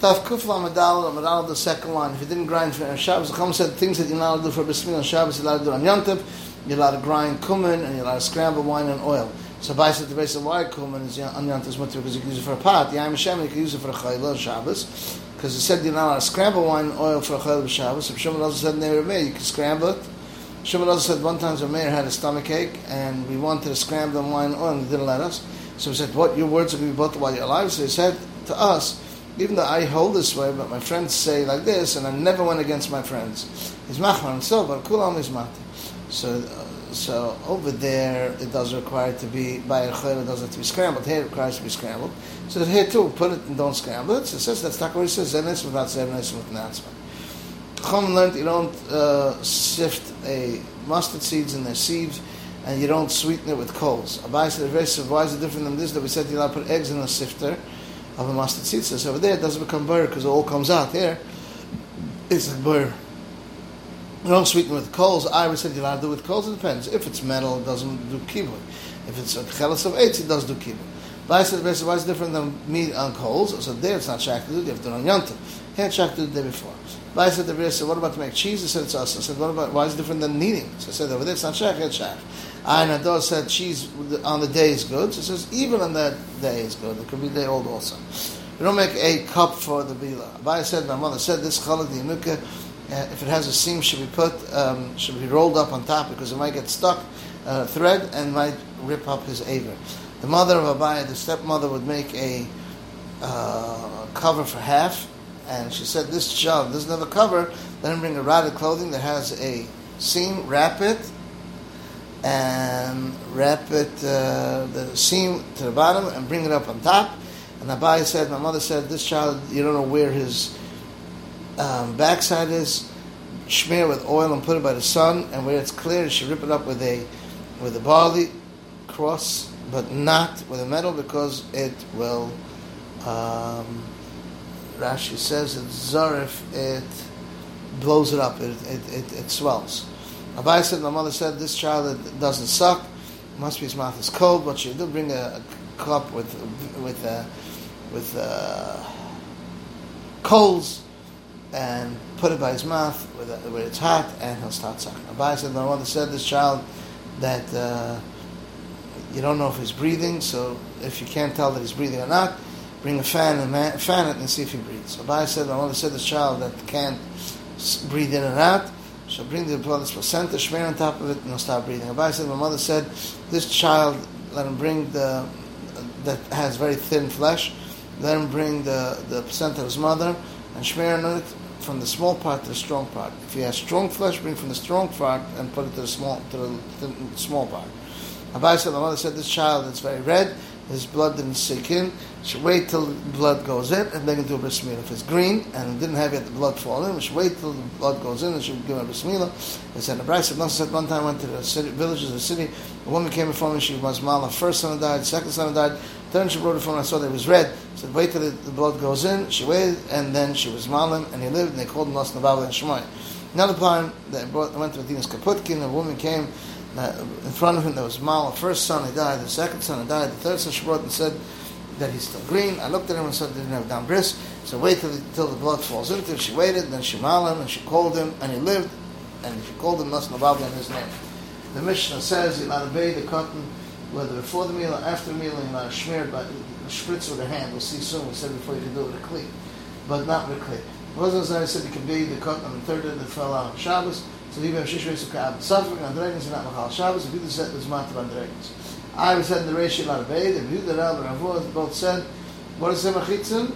Taf Kufla Medal, Medal, the second line. If you didn't grind for Shabbos, the said things that you're not allowed to do for Bismillah Shabbos, you're allowed to do on Yontif, you're allowed to grind cumin, and you're allowed to scramble wine and oil. So by said the base of why cumin is on Yontif mutter because you can use it for a pot. Yaim Hashem, you can use it for a chayla Shabbos. Because he said you're not allowed to scramble wine and oil for a chayla Shabbos. If Shimon also said Neir you can scramble it. Shimon also said one time the mayor had a stomach ache and we wanted to scramble the wine and oil and he didn't let us. So we said, what, your words are going to be both while you're alive? So he said to us, even though I hold this way, but my friends say like this, and I never went against my friends. He's machman and so, but kulam is mati. So, uh, so over there, it does require to be by a chayla, it doesn't have to be scrambled. Here, it requires to be scrambled. So here too, put it and don't scramble it. So it says that's not what he says. Zenis without zenis with announcement. Chum learned you don't uh, sift a mustard seeds in their seeds, and you don't sweeten it with coals. Abai said, why is it different than this? That we said you not put eggs in a sifter of a mustard seed. So over there it doesn't become burr because it all comes out. Here, it's a burr. You don't sweeten with coals. I would say you're allowed to do with coals. It depends. If it's metal, it doesn't do kibbutz. If it's a chelas of eight, it does do kibbutz. But I said, why is different than meat on coals? So there it's not to do. You have to do on shak to do the day before. But I said, the said, what about to make cheese? I said, it's us. I said, what about, why is it different than kneading? So I said, over there it's not shak, it's shak. And Ador said cheese on the day is good. So it says even on that day is good. It could be day old also. We don't make a cup for the bila. Abaya said, my mother said this challah the uh, if it has a seam, should be put, um, should be rolled up on top because it might get stuck uh, thread and might rip up his aver. The mother of Abaya, the stepmother, would make a uh, cover for half, and she said, "This child doesn't have a cover. Then bring a rotted clothing that has a seam, wrap it, and wrap it, uh, the seam to the bottom and bring it up on top. And Abai said, my mother said, this child, you don't know where his um, backside is. Smear with oil and put it by the sun, and where it's clear, you should rip it up with a with a barley cross, but not with a metal because it will. Um, Rashi says it zarif, it blows it up, it, it, it, it swells. Abai said, my mother said, this child doesn't suck, must be his mouth is cold, but she did bring a, a cup with with uh, with uh, coals and put it by his mouth with, uh, where it's hot, and he'll start sucking. Abai said, my mother said, this child that uh, you don't know if he's breathing, so if you can't tell that he's breathing or not, bring a fan and man, fan it and see if he breathes. Abai said, my mother said, this child that can't breathe in and out, She'll bring the blood brother's placenta, shmear on top of it, and he'll stop breathing. Abai said, my mother said, this child, let him bring the, that has very thin flesh, let him bring the, the placenta of his mother, and shmear on it from the small part to the strong part. If he has strong flesh, bring from the strong part and put it to the small, to the, small part. Abai said, my mother said, this child is very red, his blood didn't sink in, should wait till the blood goes in and then do a bris If it's green and it didn't have yet the blood fall in, we should wait till the blood goes in and should give a bris milah. They said, the Bryce said, one time I went to the city, villages of the city, a woman came before me, she was mala, first son died, second son died, third she brought it from me, I saw that it was red. I said, wait till the, the, blood goes in, she waited, and then she was malim, and he lived, and they called him Los Nabal and Shemai. Another time, they brought, went to Medina's Kaputkin, a woman came, in front of him there was Mal, the first son, he died, the second son, he died, the third son, she brought and said, that he's still green. I looked at him and said, didn't have down bris. So wait till the, till the blood falls into him. She waited, then she maled him, and she called him, and he lived, and she called him Nas Nababli in his name. The Mishnah says, you're not obey the cotton, whether before the meal or after the meal, you're not smeared by spritz with a hand. We'll see soon. We said before you can do it with a cleat, but not with a cleat. Wasn't as I said you can be the cotton on the third day that fell out on Shabbos. So even if Shishra Sukkah suffering on dragons and Machal Shabbos, if you set, there's matter on dragons. I said in the ratio not obeyed, and Yehuda Rab and Ravot both said, what is the Semachitzin?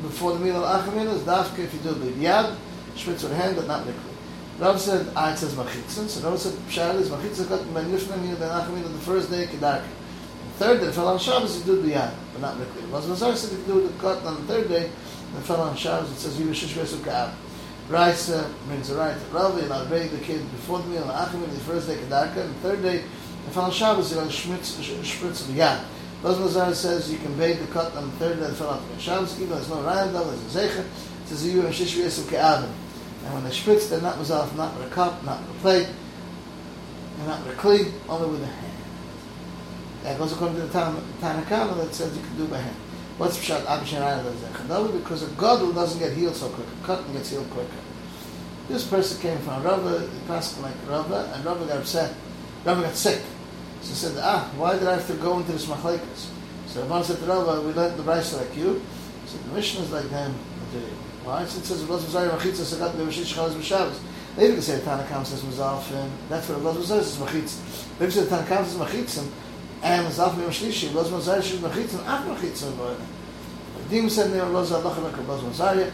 Before the meal of Achamil is dafka if you do with yad, spritz with hand, but not liquid. Rav said, ah, it says Machitzin, so Rav said, Pshar is Machitzin got ben Nifna meal ben Achamil the first day, Kedarka. Third day, fell on Shabbos, you do with yad, but not liquid. Was Mazar said, if you do the cut on the third day, and fell on Shabbos, it says, Yivish Shishvesu Ka'ab. Raisa brings a right. Rav, you'll obey the kid before the meal, Achamil the first day, Kedarka, and the third day, if on Shabbos, schmitz, spritz of the yad. Those Mazar says you can bathe the cut on the third day of out of Shabbos, even there's no rayam, there's a zecher. It says you and shish v'yesu ke'avim. And when they spritz, they're not mazal, not with a cup, not with a plate, and not with a kli, only with a hand. That goes according to the Tanakama that says you can do by hand. What's Pshat Abba Shenayim does that? Because a Gadol doesn't get healed so quick. A cotton gets healed quicker. This person came from Rava, he passed like Rava, and Rava got upset. Rava got sick. So he said, ah, why did I have to go into this machlekes? So Rabban said to Rava, we learned the Brisa like you. Said, the mission is like them. Why? So it says, Rabban Zari Machitza Sagat Bevashit Shchalas B'Shabbos. Maybe they say the Tanakam says Mazalfin. That's what Rabban Zari says Machitza. They say the Tanakam says Machitzim. And Mazalfin B'Mashlishi. Rabban Zari says Machitzim. Af Machitzim. Dim said, Rabban Zari Lachan Rabban Zari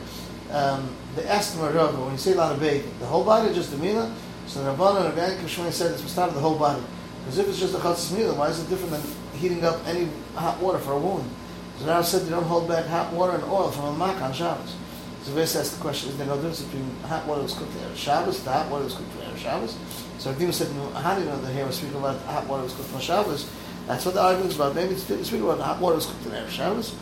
um, they asked him Rav, when you say a of bathing, the whole body, just the mina? So the Rabban and Rabbi Kishmai said it's of the whole body. Because if it's just a chatzis mina, why is it different than heating up any hot water for a wound? So Rav said they don't hold back hot water and oil from a mak on Shabbos. So Vase asked the question, is there no difference between hot water that's cooked for Shabbos to hot water that's cooked for Shabbos? So Rav said, how do you know that here we're speaking about hot water that's cooked for Shabbos? That's what the argument is about. Maybe it's speaking about hot water that's cooked in Shabbos.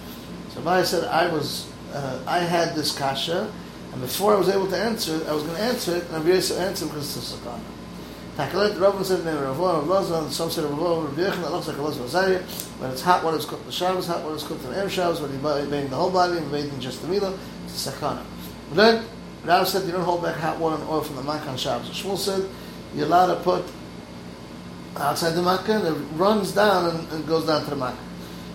So Rabbi said, I was uh, I had this kasha, and before I was able to answer it, I was going to answer it, and I'm very to answer because it's a sakana. Takalet, Rabban said, name Rav Rav some said looks like a Loz Mazariah, when it's hot, what is cooked in Shabbos, hot, what is cooked in Erev Shabbos, when you're bathing the whole body, and bathing just the milah, it's a sakana. But then, Rav said, you don't hold back hot water and oil from the Makkah Shabbos. Shmuel said, you're allowed to put outside the Makkah, it runs down and, and goes down to the Makkah.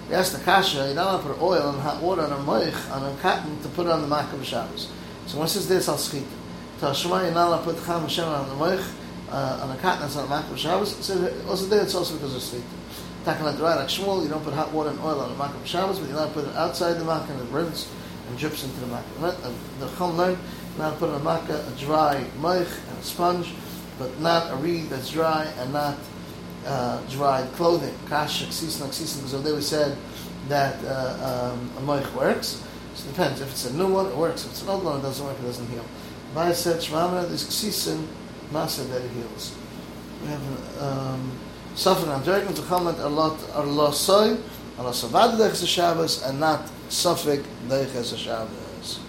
Yes, the kasha, you don't put oil and hot water on a moich, on a cotton, to put it on the makkah of Shabbos. So once it's there, it's all schita. To Hashema, you're not put cham Hashem on the moich, uh, on a cotton that's on the makkah of Shabbos. So also there, it's also because of schita. Taking that dry like Shmuel, you don't put hot water and oil on the makkah of Shabbos, but you're not put it outside the makkah and it rinses and drips into the makkah. The Chum learned, not put in a makkah a dry moich and a sponge, but not a reed that's dry and not uh, dried clothing, kash, ksisin, ksisin, because they we said that uh, um, a moich works. So it depends. If it's a new one, it works. If it's an old one, it doesn't work, it doesn't heal. I said, Shmamra, this ksisin, masa that it heals. We have um, something on Dragon to comment a lot, a lot soy, a lot savad deiches Shabbos, and not suffik deiches Shabbos.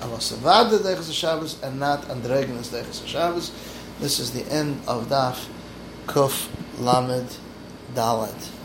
A lot savad deiches Shabbos, and not andregenes deiches Shabbos. This is the end of Daf Kuf Lamed Dalet.